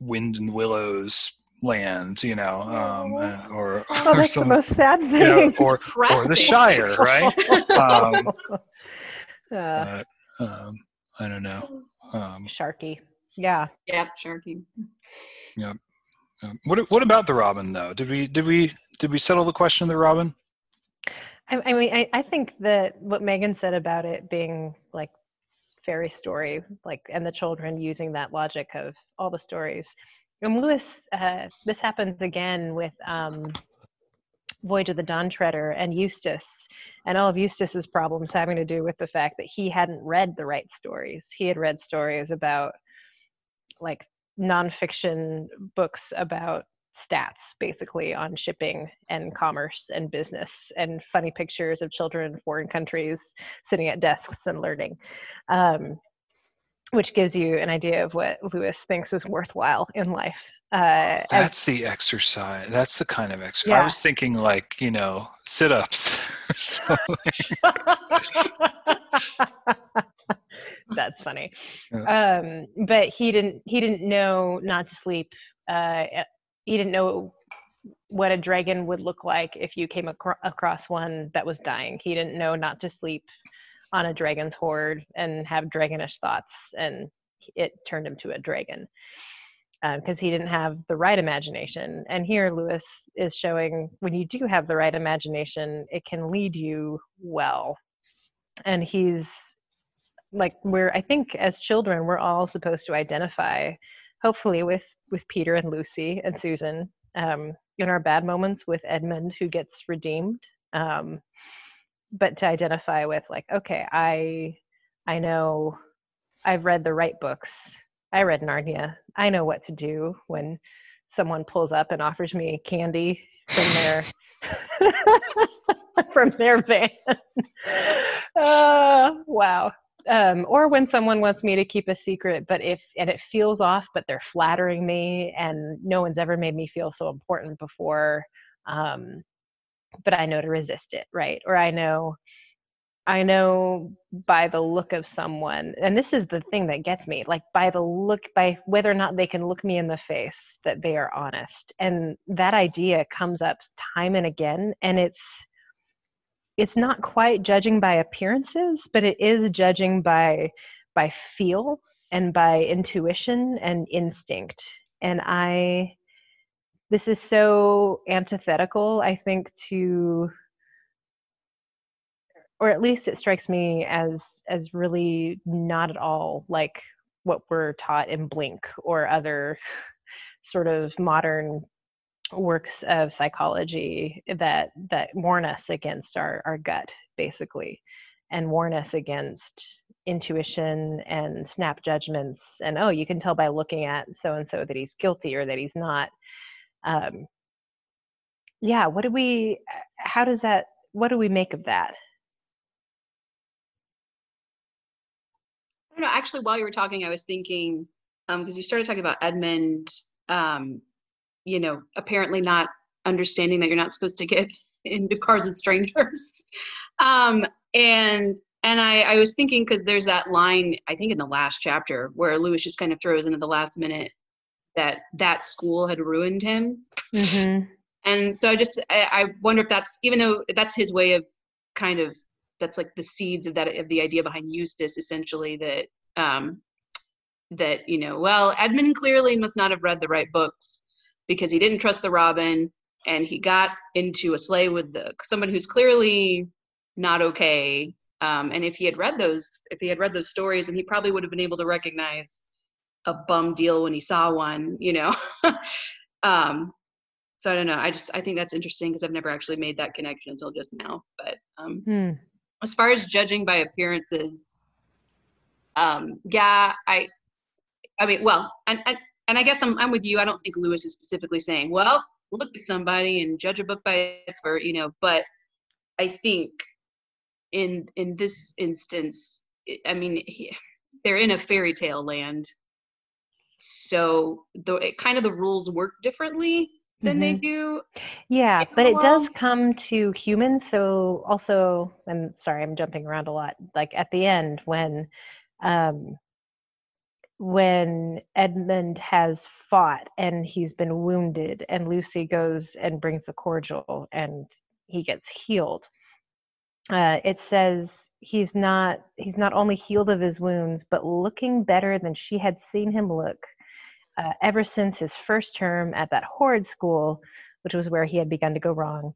wind and willows land you know um uh, or Oh, or that's the most sad thing. you know, or or the shire right? Um uh, um i don't know um Sharky. Yeah. Yep, Sharky. um, what what about the robin though did we did we did we settle the question of the robin I, I mean, I, I think that what Meagan said about it being like fairy story, like, and the children using that logic of all the stories. And Lewis, uh, this happens again with um, Voyage of the Dawn Treader and Eustace, and all of Eustace's problems having to do with the fact that he hadn't read the right stories. He had read stories about like nonfiction books about stats basically on shipping and commerce and business and funny pictures of children in foreign countries sitting at desks and learning um, which gives you an idea of what lewis thinks is worthwhile in life uh, as- That's the exercise. That's the kind of exercise. I was thinking like, you know, sit ups or something. That's funny. Um, but he didn't. He didn't know not to sleep. Uh, he didn't know what a dragon would look like if you came acro- across one that was dying. He didn't know not to sleep on a dragon's hoard and have dragonish thoughts, and it turned him to a dragon because he didn't have the right imagination. And here, Lewis is showing when you do have the right imagination, it can lead you well. And he's like, we're, I think as children, we're all supposed to identify, hopefully, with with Peter and Lucy and Susan. Um, in our bad moments with Edmund, who gets redeemed. Um, but to identify with, like, okay, I, I know, I've read the right books. I read Narnia. I know what to do when someone pulls up and offers me candy from their from their van. uh, wow. Um, or when someone wants me to keep a secret, but if and it feels off, but they're flattering me, and no one's ever made me feel so important before. Um, but I know to resist it, right? Or I know I know by the look of someone, and this is the thing that gets me, like by the look, by whether or not they can look me in the face, that they are honest. And that idea comes up time and again, and it's it's not quite judging by appearances, but it is judging by by feel and by intuition and instinct. And I this is so antithetical, I think, to or at least it strikes me as as really not at all like what we're taught in blink or other sort of modern works of psychology that that warn us against our our gut basically and warn us against intuition and snap judgments and oh you can tell by looking at so and so that he's guilty or that he's not um, yeah, what do we? How does that? What do we make of that? I don't know. Actually, while you were talking, I was thinking because um, you started talking about Edmund, um, you know, apparently not understanding that you're not supposed to get into cars with strangers, um, and and I, I was thinking because there's that line I think in the last chapter where Lewis just kind of throws in at the last minute that that school had ruined him, mm-hmm. and so I just I, I wonder if that's even though that's his way of kind of that's like the seeds of that of the idea behind Eustace essentially that um that you know well Edmund clearly must not have read the right books because he didn't trust the Robin and he got into a sleigh with the someone who's clearly not okay. Um, and if he had read those if he had read those stories and he probably would have been able to recognize a bum deal when he saw one you know? Um, so i don't know. I just i think that's interesting because i've never actually made that connection until just now but um, hmm as far as judging by appearances, um, yeah, I, I mean, well, and, and and I guess I'm I'm with you. I don't think Lewis is specifically saying, well, look at somebody and judge a book by its cover, you know. But I think in in this instance, I mean, he, they're in a fairy tale land, so the it, kind of the rules work differently than mm-hmm. they do. Yeah, but it does come to humans. So also, I'm sorry, I'm jumping around a lot. Like at the end when um when Edmund has fought and he's been wounded and Lucy goes and brings the cordial and he gets healed. Uh, it says he's not he's not only healed of his wounds but looking better than she had seen him look uh, ever since his first term at that horrid school, which was where he had begun to go wrong.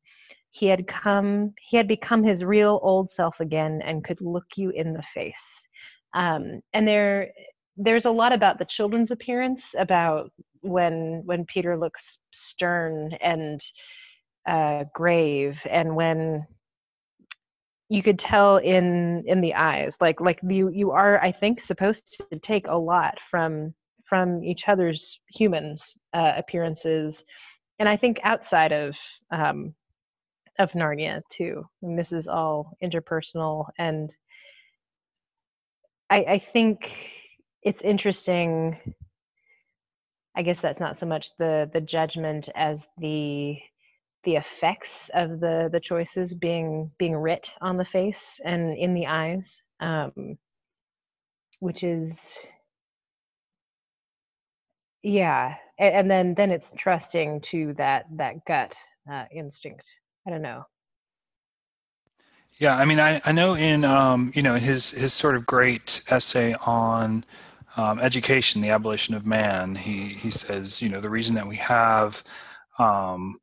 He had come, he had become his real old self again and could look you in the face. Um, and there, there's a lot about the children's appearance, about when when Peter looks stern and uh, grave, and when you could tell in in the eyes like like you you are i think supposed to take a lot from from each other's humans uh, appearances and i think outside of um, of narnia too. And this is all interpersonal and I, I think it's interesting i guess that's not so much the the judgment as the the effects of the the choices being being writ on the face and in the eyes um, which is yeah and, and then then it's trusting to that that gut uh, instinct. I don't know. Yeah i mean i, I know in um, you know his his sort of great essay on um, education the abolition of man he he says you know the reason that we have um,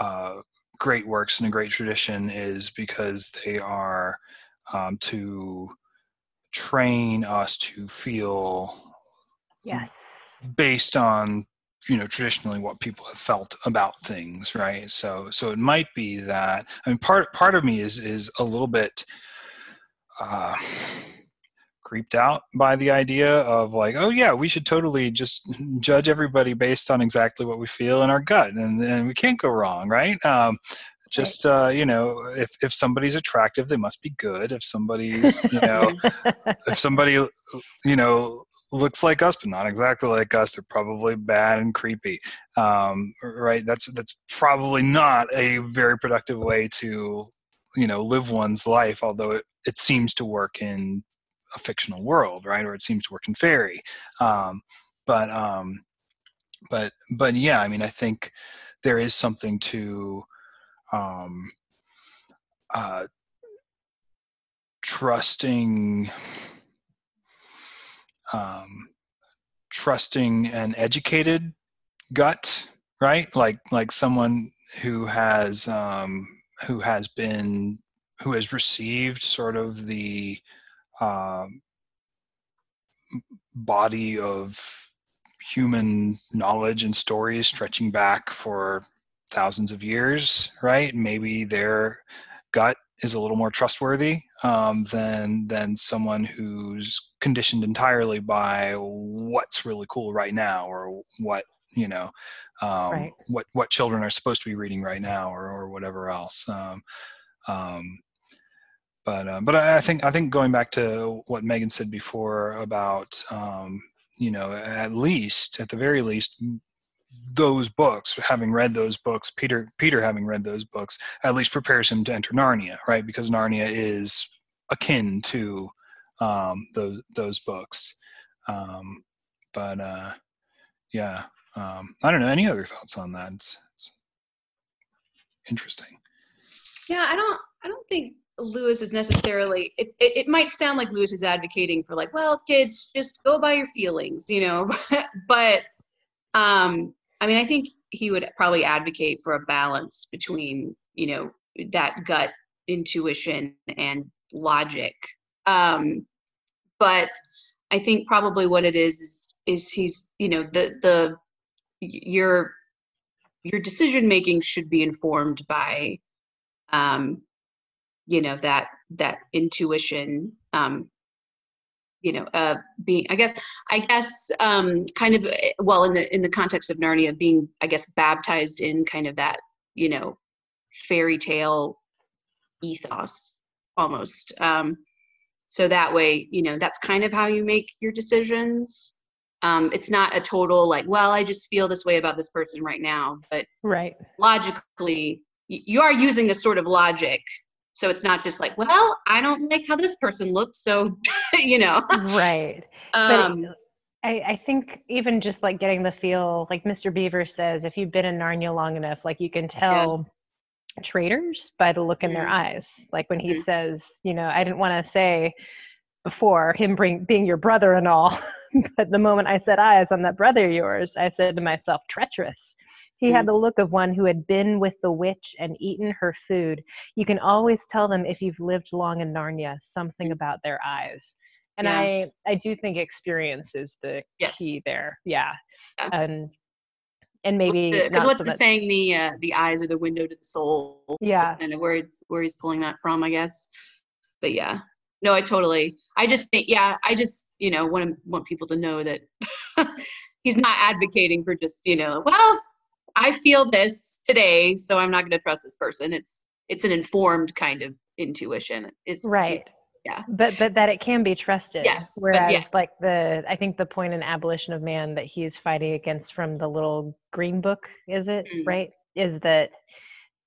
uh, great works and a great tradition is because they are um, to train us to feel yes based on you know traditionally what people have felt about things right? So so it might be that i mean part part of me is is a little bit uh creeped out by the idea of like oh yeah we should totally just judge everybody based on exactly what we feel in our gut and and we can't go wrong right? Um just uh, you know if, if somebody's attractive they must be good. If somebody's you know if somebody you know looks like us but not exactly like us they're probably bad and creepy. Um, right that's that's probably not a very productive way to you know live one's life although it, it seems to work in a fictional world right or it seems to work in fairy. Um, but um, but but yeah i mean i think there is something to um, uh, trusting um, trusting an educated gut right? Like like someone who has um, who has been who has received sort of the uh, body of human knowledge and stories stretching back for thousands of years, right? Maybe their gut is a little more trustworthy um, than than someone who's conditioned entirely by what's really cool right now or what you know um, Right. what what children are supposed to be reading right now or or whatever else. Um, um, but uh, but I I think I think going back to what Meagan said before about um, you know at least at the very least those books having read those books Peter Peter having read those books at least prepares him to enter Narnia right? Because Narnia is akin to um, those those books. Um, but uh, yeah um, I don't know. Any other thoughts on that? It's, it's interesting. Yeah, I don't I don't think Lewis is necessarily it, it, it might sound like Lewis is advocating for like, well, kids, just go by your feelings, you know. but um I mean I think he would probably advocate for a balance between, you know, that gut intuition and logic. Um but I think probably what it is is, is he's, you know, the the your your decision making should be informed by um you know that that intuition um you know uh being i guess i guess um kind of well in the in the context of narnia being i guess baptized in kind of that you know fairy tale ethos almost um so that way you know that's kind of how you make your decisions um it's not a total like well i just feel this way about this person right now but Right. logically you are using a sort of logic so it's not just like well i don't like how this person looks so you know Right. um but I, I think even just like getting the feel, like Mr. Beaver says, if you've been in Narnia long enough, like you can tell traitors by the look in their Mhm. eyes. Like when he Mhm. says, you know, I didn't want to say before him bring, being your brother and all, but the moment I set eyes on that brother of yours, I said to myself, treacherous. He had the look of one who had been with the witch and eaten her food. You can always tell them if you've lived long in Narnia, something about their eyes. And Yeah. I, I do think experience is the yes key there. Yeah. Yeah. And and maybe because what's so the much- saying the uh, the eyes are the window to the soul Yeah. kind of where it's where he's pulling that from i guess but yeah no i totally i just think yeah i just you know want want people to know that he's not advocating for just you know well i feel this today so i'm not going to trust this person it's it's an informed kind of intuition is Right. Yeah. But but that it can be trusted. Yes, Whereas yes. like the I think the point in abolition of man that he's fighting against from the little green book, is it, Mm. right? Is that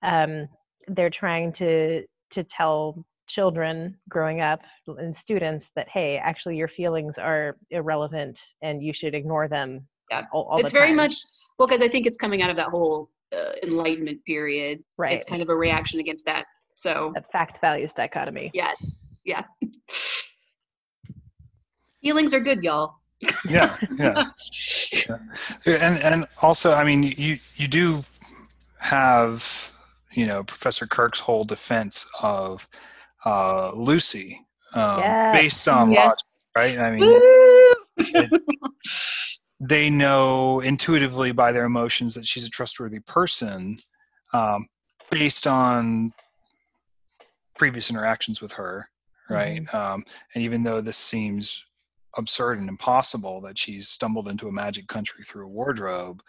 um they're trying to to tell children growing up and students that hey, actually your feelings are irrelevant and you should ignore them. Yeah. All, all it's very much well because i think it's coming out of that whole uh, enlightenment period right. it's kind of a reaction against that so that fact values dichotomy. yes yeah feelings are good y'all yeah yeah and and also i mean you you do have you know professor kirk's whole defense of uh lucy um, Yes. based on logic right i mean Woo! They know intuitively by their emotions that she's a trustworthy person um, based on previous interactions with her right? Um, and even though this seems absurd and impossible that she's stumbled into a magic country through a wardrobe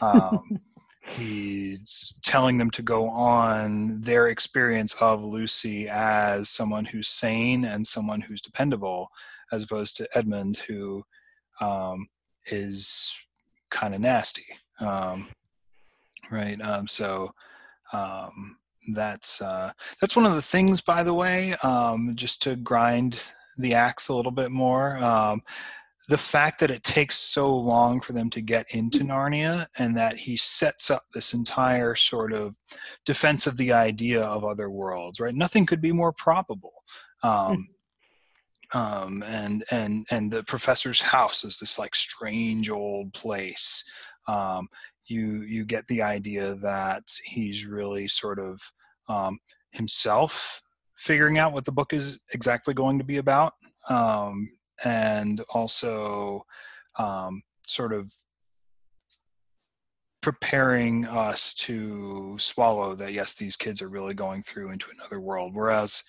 um, he's telling them to go on their experience of lucy as someone who's sane and someone who's dependable as opposed to edmund who um, is kind of nasty um, right? Um, so um, that's uh, that's one of the things by the way um, just to grind the axe a little bit more um, the fact that it takes so long for them to get into narnia and that he sets up this entire sort of defense of the idea of other worlds right? Nothing could be more probable um, um, and and and the professor's house is this like strange old place. Um, you you get the idea that he's really sort of um, himself figuring out what the book is exactly going to be about, um, and also um, sort of preparing us to swallow that yes these kids are really going through into another world whereas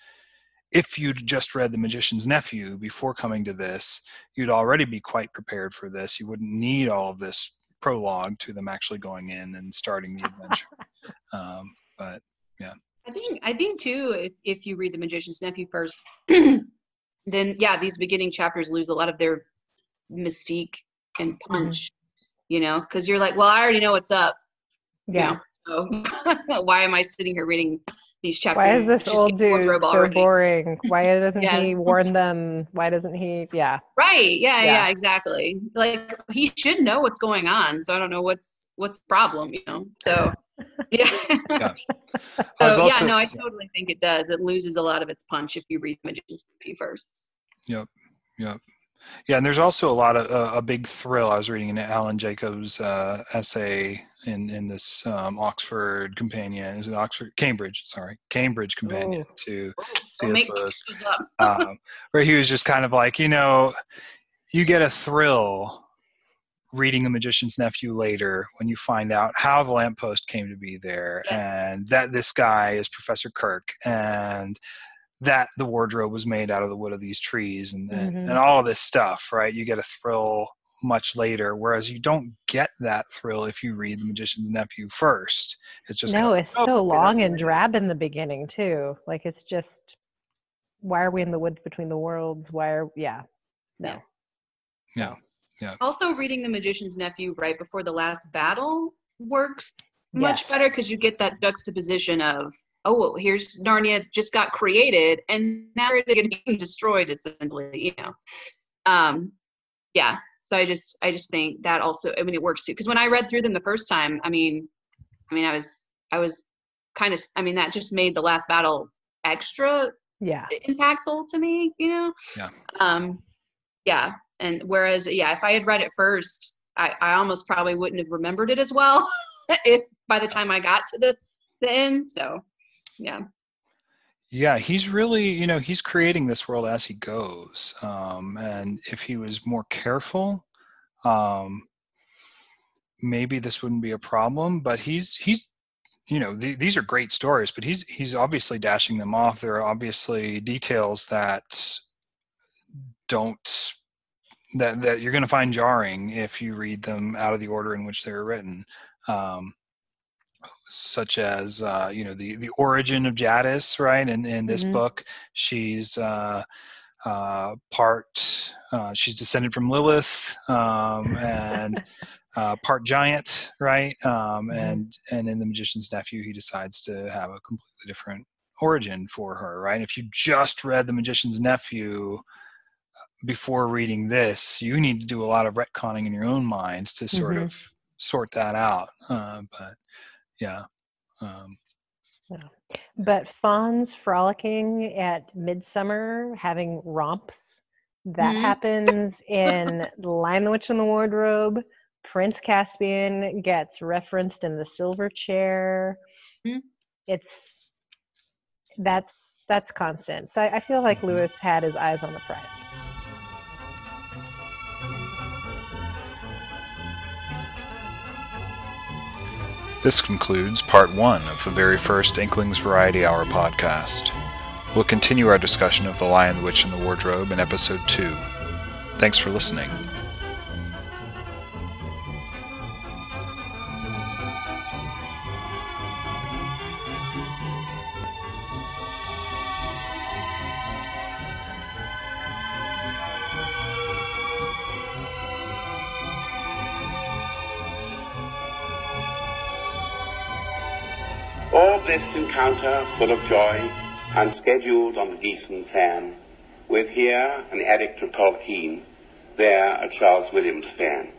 if you'd just read The Magician's Nephew before coming to this, you'd already be quite prepared for this. You wouldn't need all of this prologue to them actually going in and starting the adventure. um, but yeah. I think I think too if if you read the Magician's Nephew first, then yeah, these beginning chapters lose a lot of their mystique and Mm-hmm. punch. You know, because you're like, well, I already know what's up. you Yeah. know, so why am I sitting here reading these chapters? Why is this Just old dude so already? boring? Why doesn't Yeah. he warn them? Why doesn't he? Yeah. Right. Yeah, Yeah. yeah. Exactly. Like he should know what's going on. So I don't know what's what's the problem. You know. So yeah. Yeah. I so also, yeah. No, I totally think it does. It loses a lot of its punch if you read Magician's Nephew first. Yep. Yep. Yeah, and there's also a lot of uh, a big thrill. I was reading an Alan Jacobs uh, essay in in this um, Oxford Companion. Is it Oxford? Cambridge. Sorry, Cambridge Companion Oh. to Don't C.S. Lewis. um, where he was just kind of like, you know, you get a thrill reading The Magician's Nephew later when you find out how the lamppost came to be there and that this guy is Professor Kirk and that the wardrobe was made out of the wood of these trees and, and, Mhm. and all of this stuff, right? You get a thrill much later, whereas you don't get that thrill if you read The Magician's Nephew first. It's just no, kind of, it's "Oh, so long what and it is." drab in the beginning too. Like it's just, why are we in the woods between the worlds? Why are yeah? No. Yeah, yeah. Also, reading The Magician's Nephew right before the last battle works much Yes. better because you get that juxtaposition of, oh, well, here's Narnia just got created and now it's getting destroyed, essentially. You know, um, yeah. So I just, I just think that also, I mean, it works too. Because when I read through them the first time, I mean, I mean, I was, I was kind of, I mean, that just made the last battle extra Yeah. impactful to me, you know? Yeah. Um, yeah. And whereas, yeah, if I had read it first, I, I almost probably wouldn't have remembered it as well if by the time I got to the, the end. So, yeah. Yeah, he's really, you know, he's creating this world as he goes. Um, and if he was more careful, um, maybe this wouldn't be a problem. But he's he's, you know, th- these are great stories, but he's he's obviously dashing them off. There are obviously details that don't that that you're going to find jarring if you read them out of the order in which they were written. Um, such as uh, you know the the origin of Jadis, right? And in this Mhm. book, she's uh, uh, part uh, she's descended from Lilith um, and uh, part giant, right? Um, Mhm. and and in the Magician's Nephew, he decides to have a completely different origin for her, right? If you just read the Magician's Nephew before reading this, you need to do a lot of retconning in your own mind to sort Mhm. of sort that out. Uh, but yeah. Um, But fauns frolicking at midsummer, having romps, that Mhm. happens in The Lion, the Witch, and the Wardrobe. Prince Caspian gets referenced in the Silver Chair. Mhm. It's that's that's constant. So I, I feel like Lewis had his eyes on the prize. This concludes part one of the very first Inklings Variety Hour podcast. We'll continue our discussion of The Lion, the Witch, and the Wardrobe in episode two. Thanks for listening. Encounter full of joy, unscheduled on the decent fan, with here an addict of Tolkien, there a Charles Williams fan.